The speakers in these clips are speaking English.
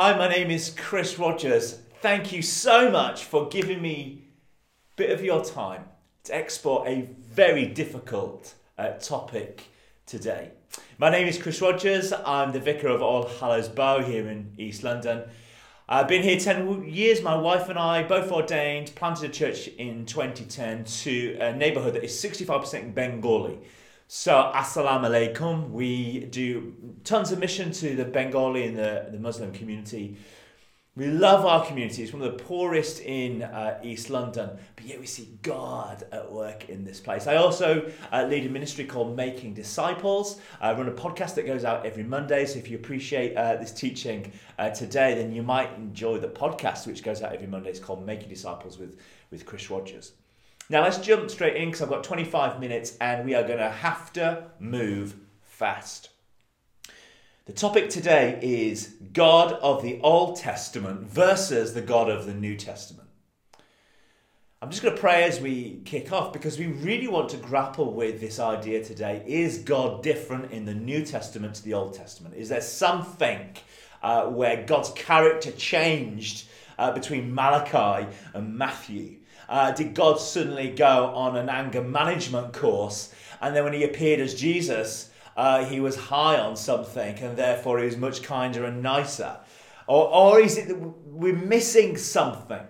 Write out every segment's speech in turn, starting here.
Hi, my name is Chris Rogers. Thank you so much for giving me a bit of your time to explore a very difficult uh, topic today. My name is Chris Rogers. I'm the vicar of All Hallows Bow here in East London. I've been here 10 years. My wife and I, both ordained, planted a church in 2010 to a neighbourhood that is 65% Bengali. So, assalamu alaikum. We do tons of mission to the Bengali and the, the Muslim community. We love our community. It's one of the poorest in uh, East London, but yet we see God at work in this place. I also uh, lead a ministry called Making Disciples. I run a podcast that goes out every Monday. So if you appreciate uh, this teaching uh, today, then you might enjoy the podcast, which goes out every Monday. It's called Making Disciples with, with Chris Rogers. Now let's jump straight in because I've got 25 minutes and we are going to have to move fast. The topic today is God of the Old Testament versus the God of the New Testament. I'm just going to pray as we kick off because we really want to grapple with this idea today. Is God different in the New Testament to the Old Testament? Is there something uh, where God's character changed uh, between Malachi and Matthew? Uh, did God suddenly go on an anger management course? And then when he appeared as Jesus, uh, he was high on something and therefore he was much kinder and nicer? Or, or is it that we're missing something?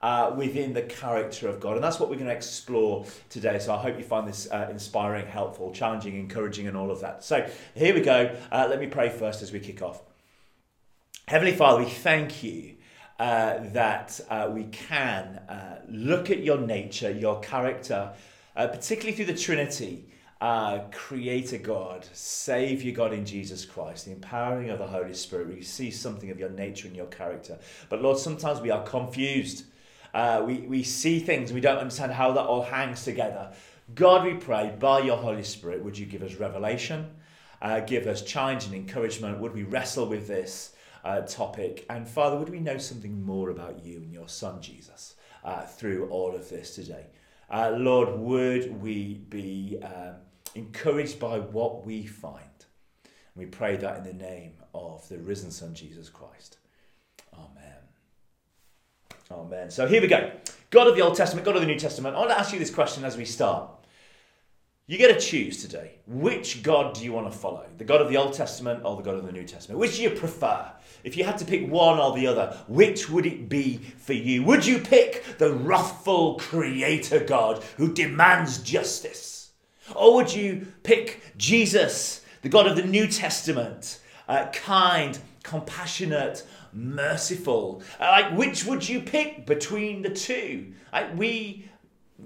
Uh, within the character of God. And that's what we're going to explore today. So I hope you find this uh, inspiring, helpful, challenging, encouraging, and all of that. So here we go. Uh, let me pray first as we kick off. Heavenly Father, we thank you uh, that uh, we can uh, look at your nature, your character, uh, particularly through the Trinity. Uh, creator God, Savior God in Jesus Christ, the empowering of the Holy Spirit. We see something of your nature and your character. But Lord, sometimes we are confused. We, we see things, we don't understand how that all hangs together. God, we pray, by your Holy Spirit, would you give us revelation, uh, give us challenge and encouragement? Would we wrestle with this? Uh, topic. And Father, would we know something more about you and your Son Jesus uh, through all of this today? Uh, Lord, would we be um, encouraged by what we find? And we pray that in the name of the risen Son Jesus Christ. Amen. Amen. So here we go. God of the Old Testament, God of the New Testament. I want to ask you this question as we start. You get to choose today. Which God do you want to follow? The God of the Old Testament or the God of the New Testament? Which do you prefer? If you had to pick one or the other, which would it be for you? Would you pick the wrathful creator God who demands justice? Or would you pick Jesus, the God of the New Testament, uh, kind, compassionate, merciful? Uh, like, which would you pick between the two? Like, we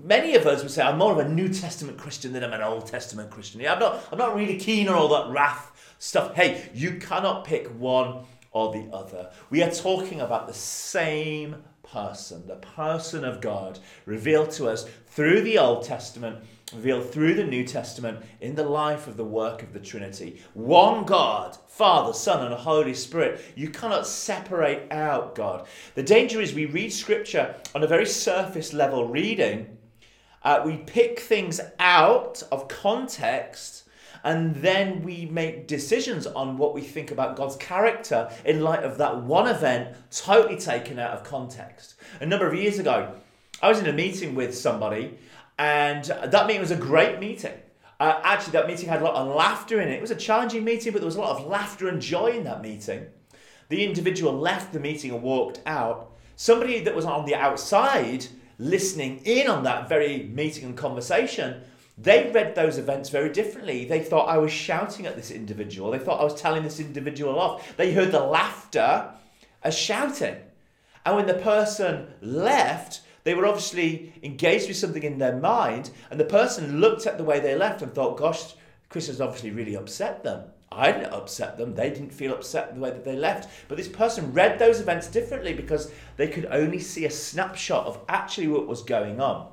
many of us would say I'm more of a New Testament Christian than I'm an Old Testament Christian. Yeah, I'm not I'm not really keen on all that wrath stuff. Hey, you cannot pick one or the other. We are talking about the same person, the person of God, revealed to us through the Old Testament, revealed through the New Testament in the life of the work of the Trinity. One God, Father, Son, and Holy Spirit. You cannot separate out God. The danger is we read Scripture on a very surface level reading. Uh, we pick things out of context and then we make decisions on what we think about God's character in light of that one event totally taken out of context. A number of years ago, I was in a meeting with somebody, and that meeting was a great meeting. Uh, actually, that meeting had a lot of laughter in it. It was a challenging meeting, but there was a lot of laughter and joy in that meeting. The individual left the meeting and walked out. Somebody that was on the outside listening in on that very meeting and conversation they read those events very differently. They thought I was shouting at this individual. They thought I was telling this individual off. They heard the laughter as shouting. And when the person left, they were obviously engaged with something in their mind. And the person looked at the way they left and thought, gosh, Chris has obviously really upset them. I didn't upset them. They didn't feel upset the way that they left. But this person read those events differently because they could only see a snapshot of actually what was going on.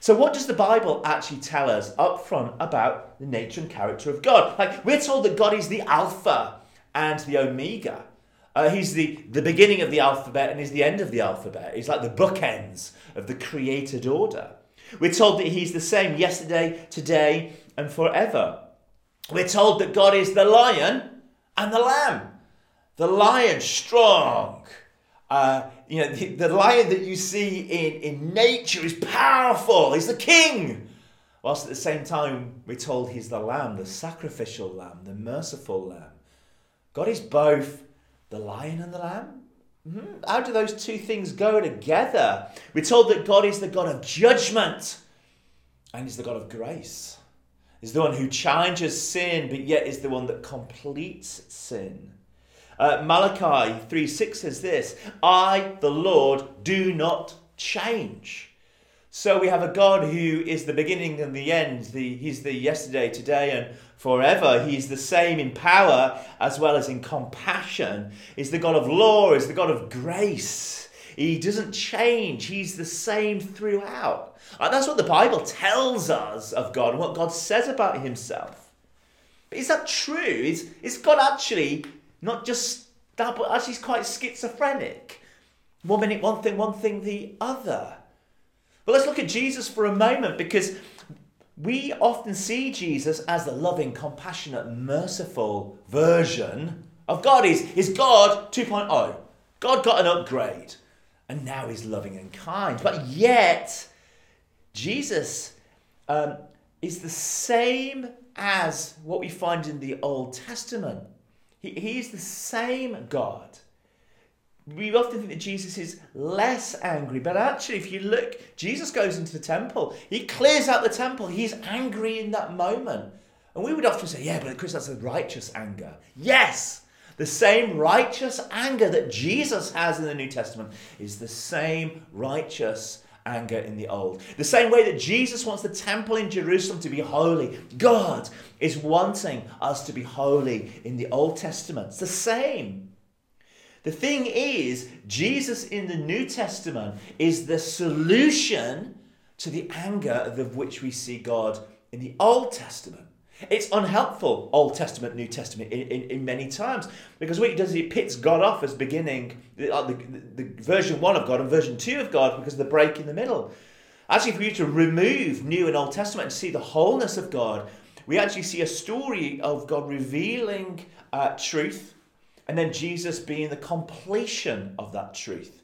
So, what does the Bible actually tell us up front about the nature and character of God? Like, we're told that God is the Alpha and the Omega. Uh, he's the, the beginning of the alphabet and he's the end of the alphabet. He's like the bookends of the created order. We're told that he's the same yesterday, today, and forever. We're told that God is the lion and the lamb. The lion, strong. Uh, you know, the, the lion that you see in, in nature is powerful. He's the king. Whilst at the same time, we're told he's the lamb, the sacrificial lamb, the merciful lamb. God is both the lion and the lamb. Mm-hmm. How do those two things go together? We're told that God is the God of judgment and He's the God of grace. He's the one who challenges sin, but yet is the one that completes sin. Uh, Malachi 3 6 says this I, the Lord, do not change. So we have a God who is the beginning and the end. The, he's the yesterday, today, and forever. He's the same in power as well as in compassion. He's the God of law, he's the God of grace. He doesn't change, he's the same throughout. And that's what the Bible tells us of God and what God says about himself. But is that true? Is, is God actually not just that, but actually he's quite schizophrenic? One minute one thing, one thing the other. But let's look at Jesus for a moment because we often see Jesus as the loving, compassionate, merciful version of God. He's, he's God 2.0. God got an upgrade and now he's loving and kind. But yet, Jesus um, is the same as what we find in the Old Testament. He, he is the same God we often think that Jesus is less angry, but actually, if you look, Jesus goes into the temple, he clears out the temple, he's angry in that moment. And we would often say, yeah, but Chris, that's a righteous anger. Yes, the same righteous anger that Jesus has in the New Testament is the same righteous anger in the Old. The same way that Jesus wants the temple in Jerusalem to be holy, God is wanting us to be holy in the Old Testament. It's the same. The thing is, Jesus in the New Testament is the solution to the anger of which we see God in the Old Testament. It's unhelpful, Old Testament, New Testament, in, in, in many times, because what it does is it pits God off as beginning the, the, the version 1 of God and version 2 of God because of the break in the middle. Actually, for you to remove New and Old Testament and see the wholeness of God, we actually see a story of God revealing uh, truth and then Jesus being the completion of that truth.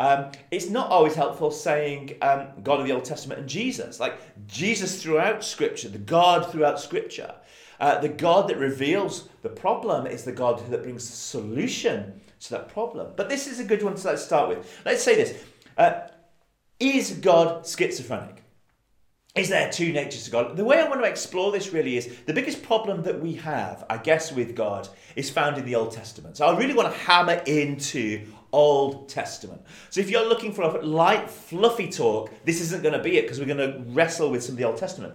Um, it's not always helpful saying um, God of the Old Testament and Jesus. Like Jesus throughout Scripture, the God throughout Scripture, uh, the God that reveals the problem is the God that brings the solution to that problem. But this is a good one to start with. Let's say this uh, Is God schizophrenic? is there two natures to God? The way I want to explore this really is the biggest problem that we have, I guess, with God is found in the Old Testament. So I really want to hammer into Old Testament. So if you're looking for a light, fluffy talk, this isn't going to be it because we're going to wrestle with some of the Old Testament.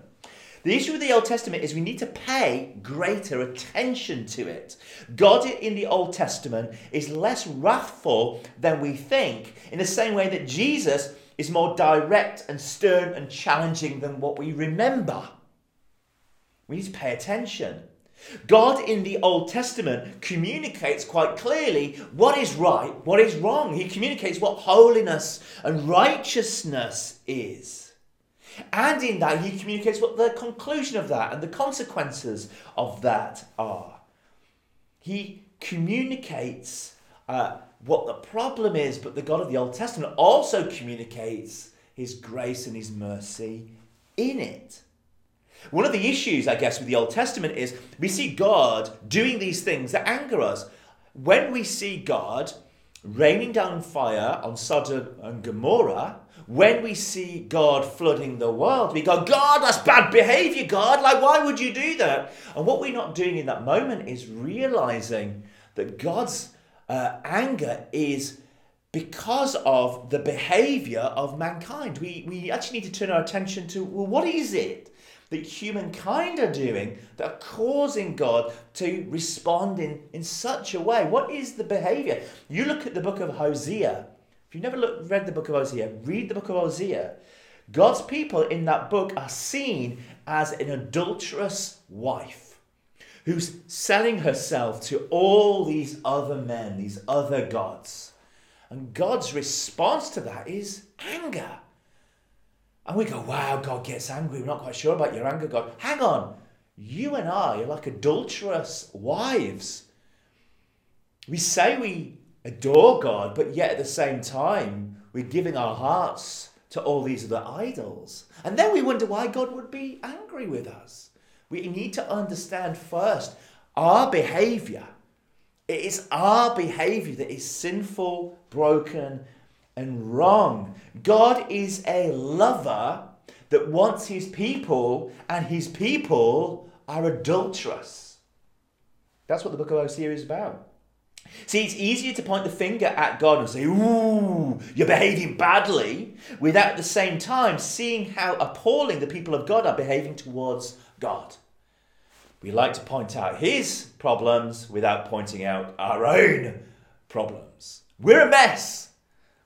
The issue with the Old Testament is we need to pay greater attention to it. God in the Old Testament is less wrathful than we think, in the same way that Jesus is more direct and stern and challenging than what we remember. We need to pay attention. God in the Old Testament communicates quite clearly what is right, what is wrong. He communicates what holiness and righteousness is. And in that, he communicates what the conclusion of that and the consequences of that are. He communicates uh, what the problem is, but the God of the Old Testament also communicates his grace and his mercy in it. One of the issues, I guess, with the Old Testament is we see God doing these things that anger us. When we see God raining down fire on Sodom and Gomorrah, when we see God flooding the world, we go, God, that's bad behavior, God. Like, why would you do that? And what we're not doing in that moment is realizing that God's uh, anger is because of the behavior of mankind. We, we actually need to turn our attention to well, what is it that humankind are doing that are causing God to respond in, in such a way? What is the behavior? You look at the book of Hosea. If you've never looked, read the book of Hosea, read the book of Hosea. God's people in that book are seen as an adulterous wife who's selling herself to all these other men, these other gods. And God's response to that is anger. And we go, wow, God gets angry. We're not quite sure about your anger, God. Hang on. You and I are like adulterous wives. We say we adore God, but yet at the same time, we're giving our hearts to all these other idols. And then we wonder why God would be angry with us. We need to understand first our behavior. It is our behavior that is sinful, broken, and wrong. God is a lover that wants his people, and his people are adulterous. That's what the book of Hosea is about. See, it's easier to point the finger at God and say, Ooh, you're behaving badly, without at the same time seeing how appalling the people of God are behaving towards God. We like to point out his problems without pointing out our own problems. We're a mess.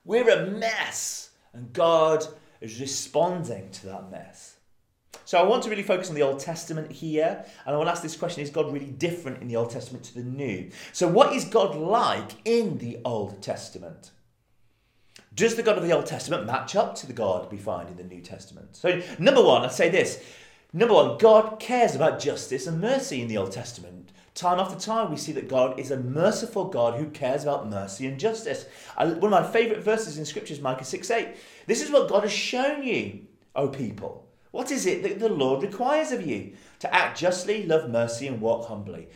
We're a mess. And God is responding to that mess. So I want to really focus on the Old Testament here, and I want to ask this question Is God really different in the Old Testament to the New? So, what is God like in the Old Testament? Does the God of the Old Testament match up to the God we find in the New Testament? So, number one, I'd say this. Number one, God cares about justice and mercy in the Old Testament. Time after time, we see that God is a merciful God who cares about mercy and justice. Uh, one of my favourite verses in Scripture is Micah 6 8. This is what God has shown you, O people. What is it that the Lord requires of you? To act justly, love mercy, and walk humbly.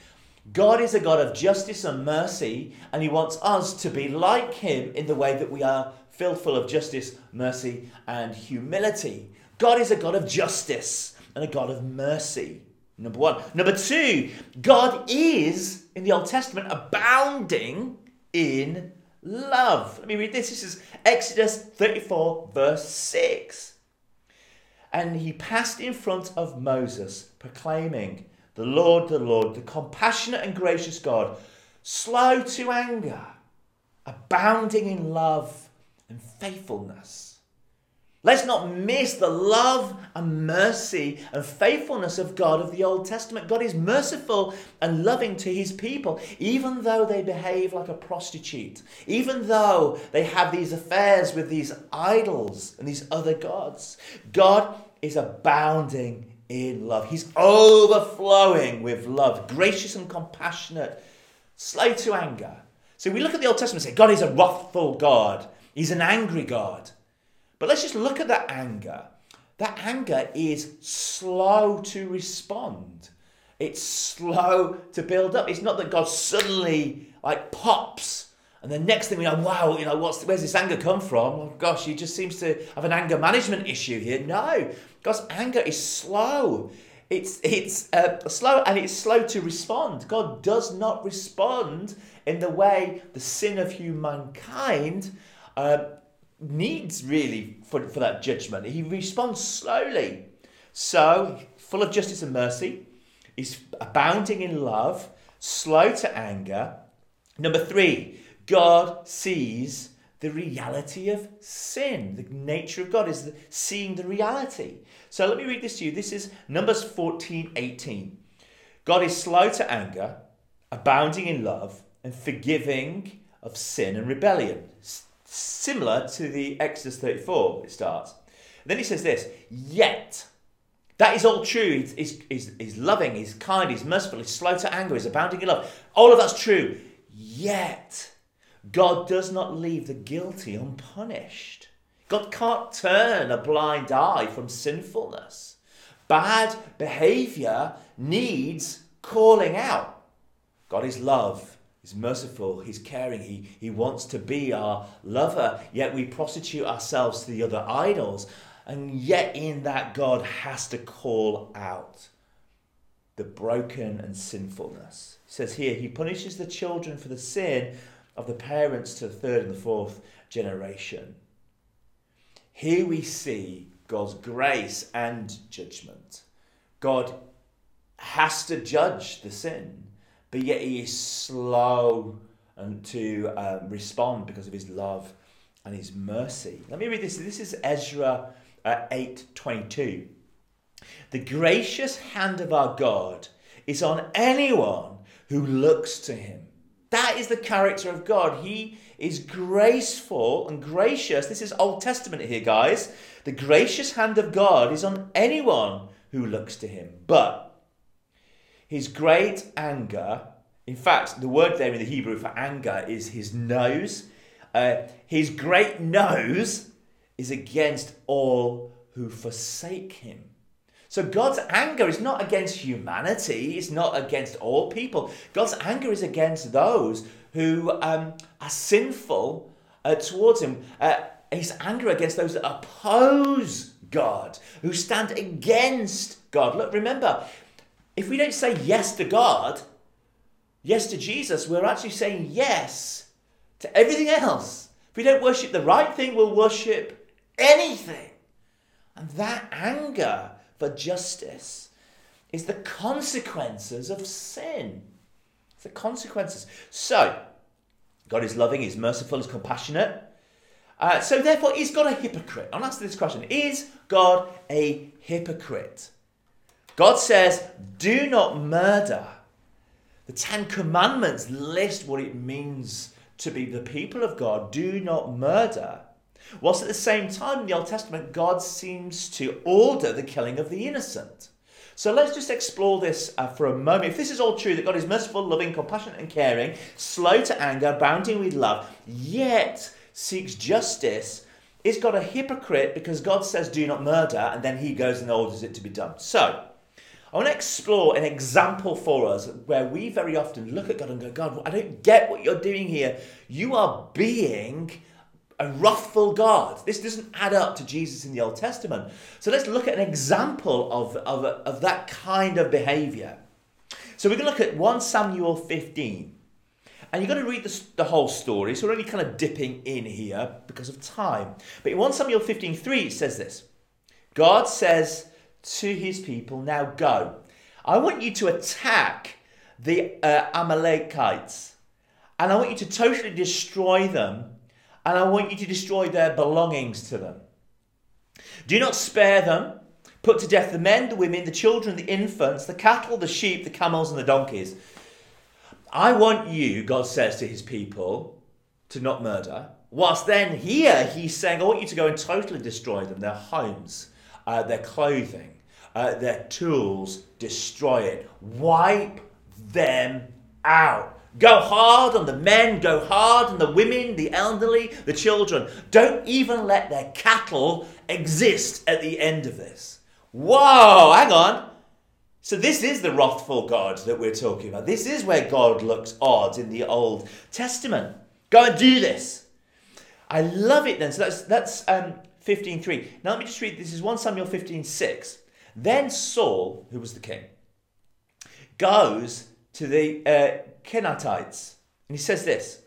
God is a God of justice and mercy, and He wants us to be like Him in the way that we are filled full of justice, mercy, and humility. God is a God of justice and a God of mercy. Number one. Number two, God is, in the Old Testament, abounding in love. Let me read this. This is Exodus 34, verse 6. And he passed in front of Moses, proclaiming, The Lord, the Lord, the compassionate and gracious God, slow to anger, abounding in love and faithfulness Let's not miss the love and mercy and faithfulness of God of the Old Testament. God is merciful and loving to his people, even though they behave like a prostitute, even though they have these affairs with these idols and these other gods. God is abounding in love, He's overflowing with love, gracious and compassionate, slow to anger. So we look at the Old Testament and say, God is a wrathful God, He's an angry God. But let's just look at that anger. That anger is slow to respond. It's slow to build up. It's not that God suddenly like pops and the next thing we know, wow, you know, what's where's this anger come from? Oh gosh, he just seems to have an anger management issue here. No, God's anger is slow. It's it's uh, slow and it's slow to respond. God does not respond in the way the sin of humankind uh, needs really for, for that judgment. He responds slowly. So, full of justice and mercy, is abounding in love, slow to anger. Number three, God sees the reality of sin. The nature of God is the, seeing the reality. So let me read this to you. This is Numbers 14 18. God is slow to anger, abounding in love, and forgiving of sin and rebellion similar to the Exodus 34, it starts. then he says this, yet. That is all true. He's, he's, he's, loving, he's kind, he's merciful, he's slow to anger, he's abounding in love. All of that's true. Yet, God does not leave the guilty unpunished. God can't turn a blind eye from sinfulness. Bad behavior needs calling out. God is love. He's merciful, he's caring, he, he wants to be our lover, yet we prostitute ourselves to the other idols. And yet, in that, God has to call out the broken and sinfulness. He says here, He punishes the children for the sin of the parents to the third and the fourth generation. Here we see God's grace and judgment. God has to judge the sin but yet he is slow and to um, respond because of his love and his mercy. Let me read this. This is Ezra uh, 8:22. The gracious hand of our God is on anyone who looks to him. That is the character of God. He is graceful and gracious. This is Old Testament here, guys. The gracious hand of God is on anyone who looks to him. But his great anger In fact, the word there in the Hebrew for anger is his nose. Uh, his great nose is against all who forsake him. So God's anger is not against humanity, it's not against all people. God's anger is against those who um, are sinful uh, towards him. Uh, his anger against those that oppose God, who stand against God. Look, remember, if we don't say yes to God, yes to Jesus, we're actually saying yes to everything else. If we don't worship the right thing, we'll worship anything. And that anger for justice is the consequences of sin. It's the consequences. So, God is loving, He's merciful, He's compassionate. Uh, so, therefore, is God a hypocrite? I'll ask this question Is God a hypocrite? God says, do not murder. The Ten Commandments list what it means to be the people of God. Do not murder. Whilst at the same time, in the Old Testament, God seems to order the killing of the innocent. So let's just explore this uh, for a moment. If this is all true, that God is merciful, loving, compassionate, and caring, slow to anger, abounding with love, yet seeks justice, is God a hypocrite because God says, do not murder, and then he goes and orders it to be done? So, I want to explore an example for us where we very often look at God and go, God, I don't get what you're doing here. You are being a wrathful God. This doesn't add up to Jesus in the Old Testament. So let's look at an example of, of, of that kind of behavior. So we're going to look at 1 Samuel 15. And you're going to read the, the whole story, so we're only kind of dipping in here because of time. But in 1 Samuel 15 3, it says this God says to his people, Now go. I want you to attack the uh, Amalekites, and I want you to totally destroy them and I want you to destroy their belongings to them. Do not spare them. Put to death the men, the women, the children, the infants, the cattle, the sheep, the camels, and the donkeys. I want you, God says to his people, to not murder. Whilst then, here, he's saying, I want you to go and totally destroy them their homes, uh, their clothing, uh, their tools, destroy it. Wipe them out. Go hard on the men, go hard on the women, the elderly, the children. Don't even let their cattle exist at the end of this. Whoa, hang on. So, this is the wrathful God that we're talking about. This is where God looks odd in the Old Testament. Go and do this. I love it then. So, that's, that's um, 15.3. Now, let me just read this is 1 Samuel 15.6. Then Saul, who was the king, goes to the uh, Kenatites. And he says this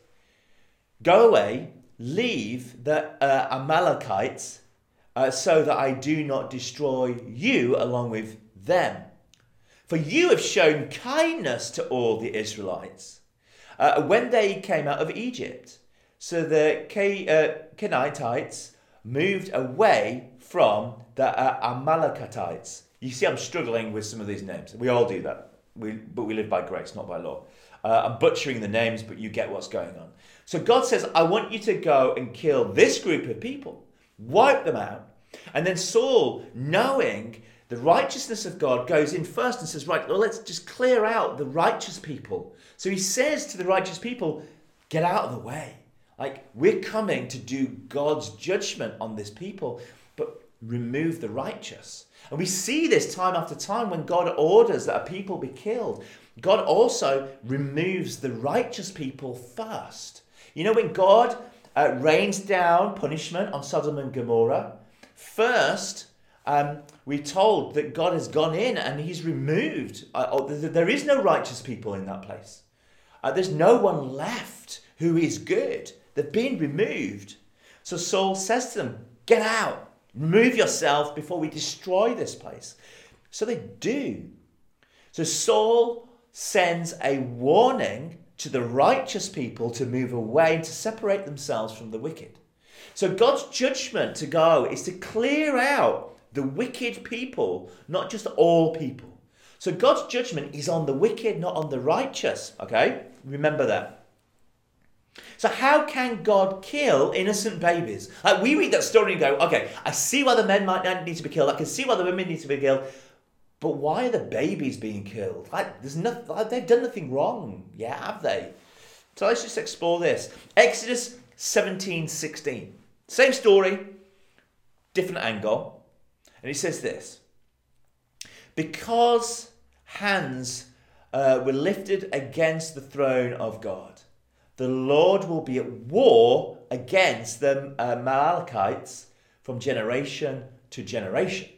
Go away, leave the uh, Amalekites, uh, so that I do not destroy you along with them. For you have shown kindness to all the Israelites uh, when they came out of Egypt. So the Kenatites moved away from the uh, Amalekites. You see, I'm struggling with some of these names. We all do that. We, but we live by grace, not by law. Uh, I'm butchering the names, but you get what's going on. So God says, I want you to go and kill this group of people, wipe them out. And then Saul, knowing the righteousness of God, goes in first and says, Right, well, let's just clear out the righteous people. So he says to the righteous people, Get out of the way. Like, we're coming to do God's judgment on this people, remove the righteous. And we see this time after time when God orders that a people be killed. God also removes the righteous people first. You know, when God uh, rains down punishment on Sodom and Gomorrah, first um, we're told that God has gone in and he's removed. Uh, oh, there is no righteous people in that place. Uh, there's no one left who is good. They've been removed. So Saul says to them, Get out, remove yourself before we destroy this place. So they do. So Saul sends a warning to the righteous people to move away and to separate themselves from the wicked. So God's judgment to go is to clear out the wicked people, not just all people. So God's judgment is on the wicked, not on the righteous. Okay? Remember that. So how can God kill innocent babies? Like we read that story and go, okay, I see why the men might need to be killed. I can see why the women need to be killed. but why are the babies being killed? Like, there's nothing, like, they've done nothing wrong, yeah, have they? So let's just explore this. Exodus 17 16. Same story, different angle. And he says this Because hands uh, were lifted against the throne of God, the Lord will be at war against the uh, Amalekites from generation to generation.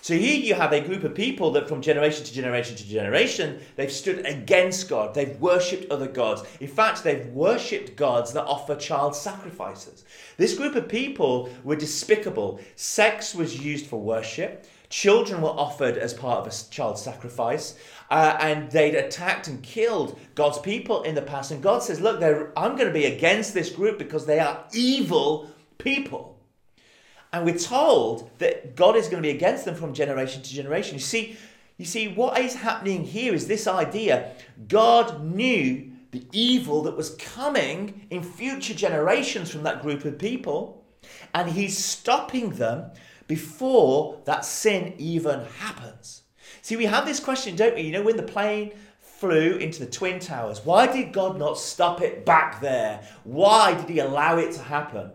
So here you have a group of people that from generation to generation to generation, they've stood against God. They've worshipped other gods. In fact, they've worshipped gods that offer child sacrifices. This group of people were despicable. Sex was used for worship. Children were offered as part of a child sacrifice. Uh, and they'd attacked and killed God's people in the past. And God says, Look, I'm going to be against this group because they are evil people. And we're told that God is going to be against them from generation to generation. You see, you see, what is happening here is this idea God knew the evil that was coming in future generations from that group of people, and He's stopping them before that sin even happens. See, we have this question, don't we? You know, when the plane flew into the Twin Towers, why did God not stop it back there? Why did He allow it to happen?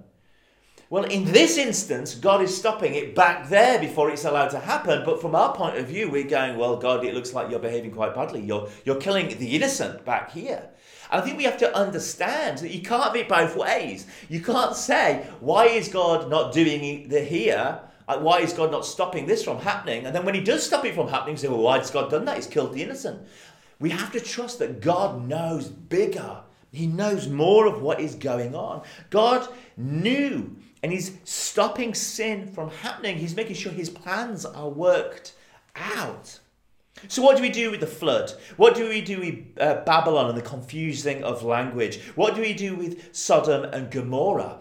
Well, in this instance, God is stopping it back there before it's allowed to happen. But from our point of view, we're going, well, God, it looks like you're behaving quite badly. You're, you're killing the innocent back here. And I think we have to understand that you can't it both ways. You can't say, why is God not doing the here? Why is God not stopping this from happening? And then when he does stop it from happening, say, well, why has God done that? He's killed the innocent. We have to trust that God knows bigger. He knows more of what is going on. God knew and he's stopping sin from happening. He's making sure his plans are worked out. So, what do we do with the flood? What do we do with uh, Babylon and the confusing of language? What do we do with Sodom and Gomorrah?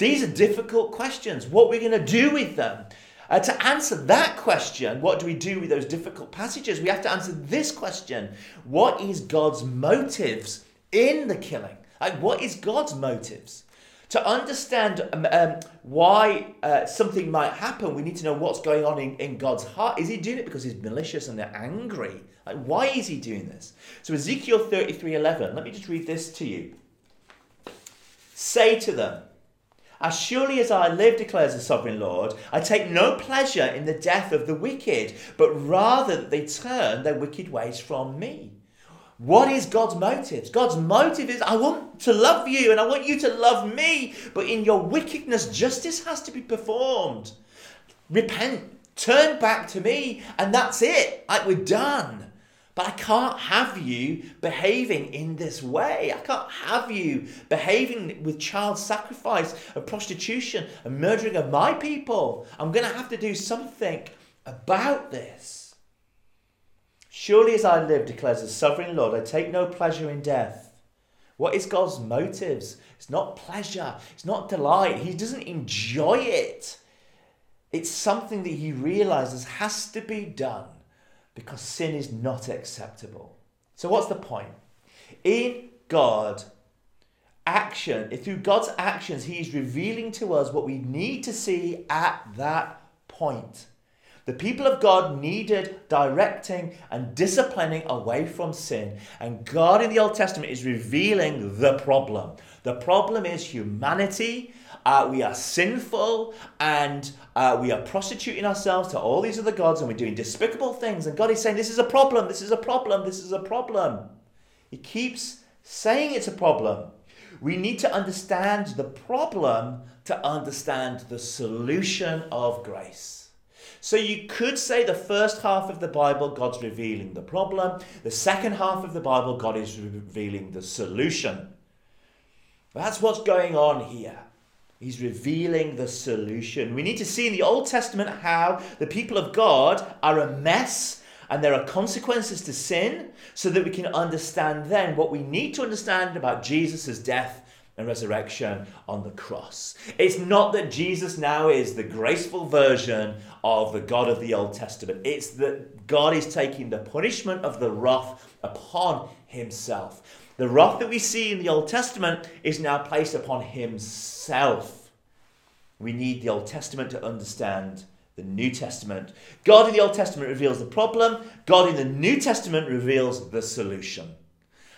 These are difficult questions. What are we going to do with them? Uh, to answer that question, what do we do with those difficult passages? We have to answer this question What is God's motives in the killing? Like, what is God's motives? To understand um, um, why uh, something might happen, we need to know what's going on in, in God's heart. Is he doing it because he's malicious and angry? Like, why is he doing this? So, Ezekiel 33 11, let me just read this to you. Say to them, as surely as I live, declares the sovereign Lord, I take no pleasure in the death of the wicked, but rather that they turn their wicked ways from me. What is God's motives? God's motive is I want to love you and I want you to love me, but in your wickedness, justice has to be performed. Repent, turn back to me, and that's it. Like we're done. But I can't have you behaving in this way. I can't have you behaving with child sacrifice and prostitution and murdering of my people. I'm going to have to do something about this. Surely as I live, declares the sovereign Lord, I take no pleasure in death. What is God's motives? It's not pleasure, it's not delight. He doesn't enjoy it. It's something that he realizes has to be done because sin is not acceptable. So, what's the point? In God, action, through God's actions, He is revealing to us what we need to see at that point. The people of God needed directing and disciplining away from sin. And God in the Old Testament is revealing the problem. The problem is humanity. Uh, we are sinful and uh, we are prostituting ourselves to all these other gods and we're doing despicable things. And God is saying, This is a problem, this is a problem, this is a problem. He keeps saying it's a problem. We need to understand the problem to understand the solution of grace. So you could say the first half of the Bible, God's revealing the problem. The second half of the Bible, God is revealing the solution. That's what's going on here. He's revealing the solution. We need to see in the Old Testament how the people of God are a mess and there are consequences to sin so that we can understand then what we need to understand about Jesus' death and resurrection on the cross. It's not that Jesus now is the graceful version of the God of the Old Testament, it's that God is taking the punishment of the wrath upon himself. The wrath that we see in the Old Testament is now placed upon himself. We need the Old Testament to understand the New Testament. God in the Old Testament reveals the problem, God in the New Testament reveals the solution.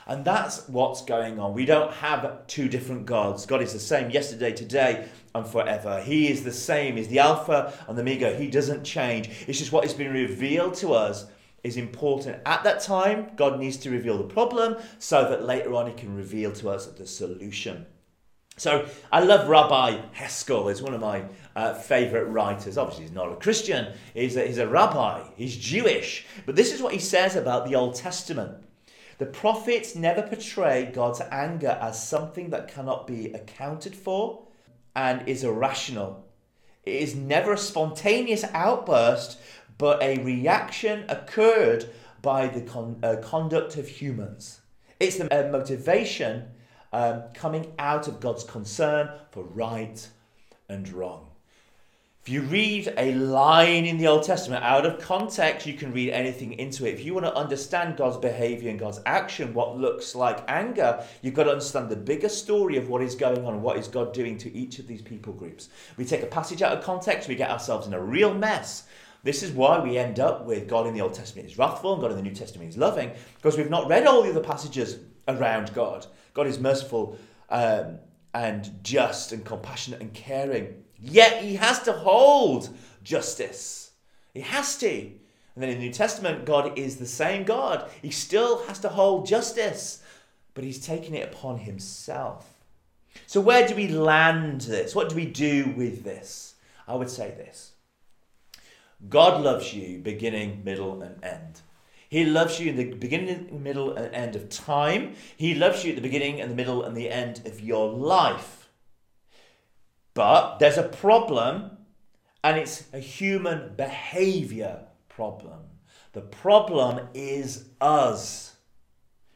And that's what's going on. We don't have two different gods. God is the same yesterday, today, and forever. He is the same. He's the Alpha and the Omega. He doesn't change. It's just what has been revealed to us is important. At that time, God needs to reveal the problem so that later on He can reveal to us the solution. So I love Rabbi Heschel. He's one of my uh, favourite writers. Obviously, he's not a Christian. He's a, he's a rabbi. He's Jewish. But this is what he says about the Old Testament. The prophets never portray God's anger as something that cannot be accounted for and is irrational. It is never a spontaneous outburst, but a reaction occurred by the con- uh, conduct of humans. It's the uh, motivation um, coming out of God's concern for right and wrong. If you read a line in the Old Testament out of context, you can read anything into it. If you want to understand God's behavior and God's action, what looks like anger, you've got to understand the bigger story of what is going on and what is God doing to each of these people groups. We take a passage out of context, we get ourselves in a real mess. This is why we end up with God in the Old Testament is wrathful and God in the New Testament is loving, because we've not read all the other passages around God. God is merciful um, and just and compassionate and caring. Yet he has to hold justice. He has to. And then in the New Testament, God is the same God. He still has to hold justice, but he's taking it upon himself. So, where do we land this? What do we do with this? I would say this God loves you beginning, middle, and end. He loves you in the beginning, middle, and end of time. He loves you at the beginning and the middle and the end of your life. But there's a problem, and it's a human behavior problem. The problem is us.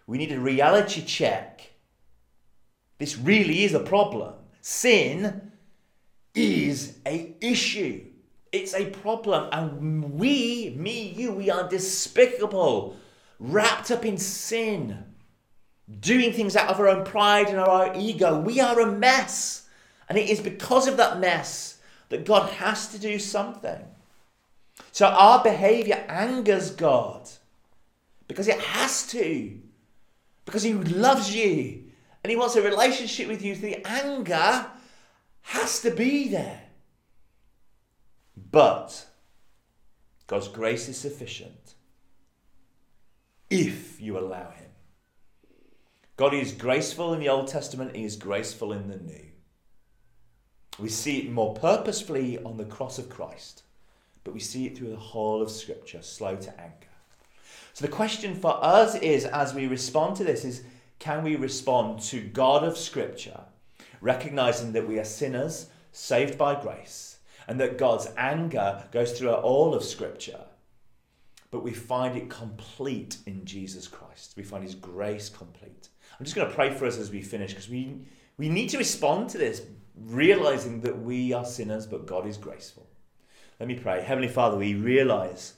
We need a reality check. This really is a problem. Sin is a issue. It's a problem, and we, me, you, we are despicable, wrapped up in sin, doing things out of our own pride and our own ego. We are a mess. And it is because of that mess that God has to do something. So our behavior angers God because it has to. Because He loves you and He wants a relationship with you. The anger has to be there. But God's grace is sufficient if you allow Him. God is graceful in the Old Testament, He is graceful in the New. We see it more purposefully on the cross of Christ, but we see it through the whole of Scripture, slow to anger. So the question for us is, as we respond to this, is can we respond to God of Scripture, recognizing that we are sinners saved by grace, and that God's anger goes through all of Scripture, but we find it complete in Jesus Christ. We find His grace complete. I'm just going to pray for us as we finish because we, we need to respond to this realizing that we are sinners, but God is graceful. Let me pray. Heavenly Father, we realize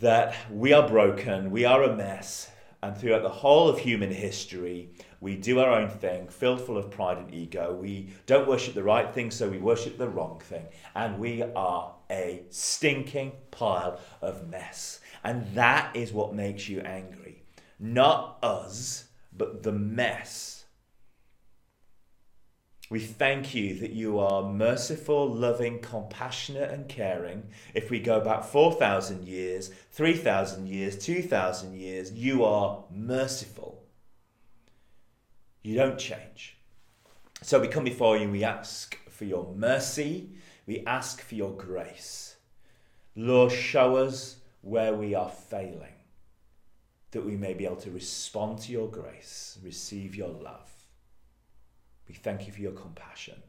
that we are broken, we are a mess, and throughout the whole of human history, we do our own thing, filled full of pride and ego. We don't worship the right thing, so we worship the wrong thing. And we are a stinking pile of mess. And that is what makes you angry. Not us, but the mess we thank you that you are merciful, loving, compassionate, and caring. If we go back 4,000 years, 3,000 years, 2,000 years, you are merciful. You don't change. So we come before you we ask for your mercy, we ask for your grace. Lord, show us where we are failing, that we may be able to respond to your grace, receive your love. We thank you for your compassion.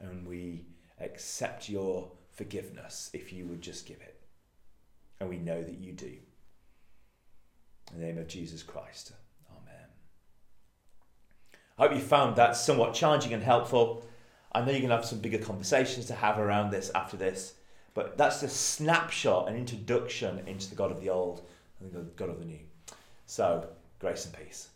And we accept your forgiveness if you would just give it. And we know that you do. In the name of Jesus Christ. I hope you found that somewhat challenging and helpful. I know you're going to have some bigger conversations to have around this after this, but that's a snapshot, an introduction into the God of the old and the God of the new. So, grace and peace.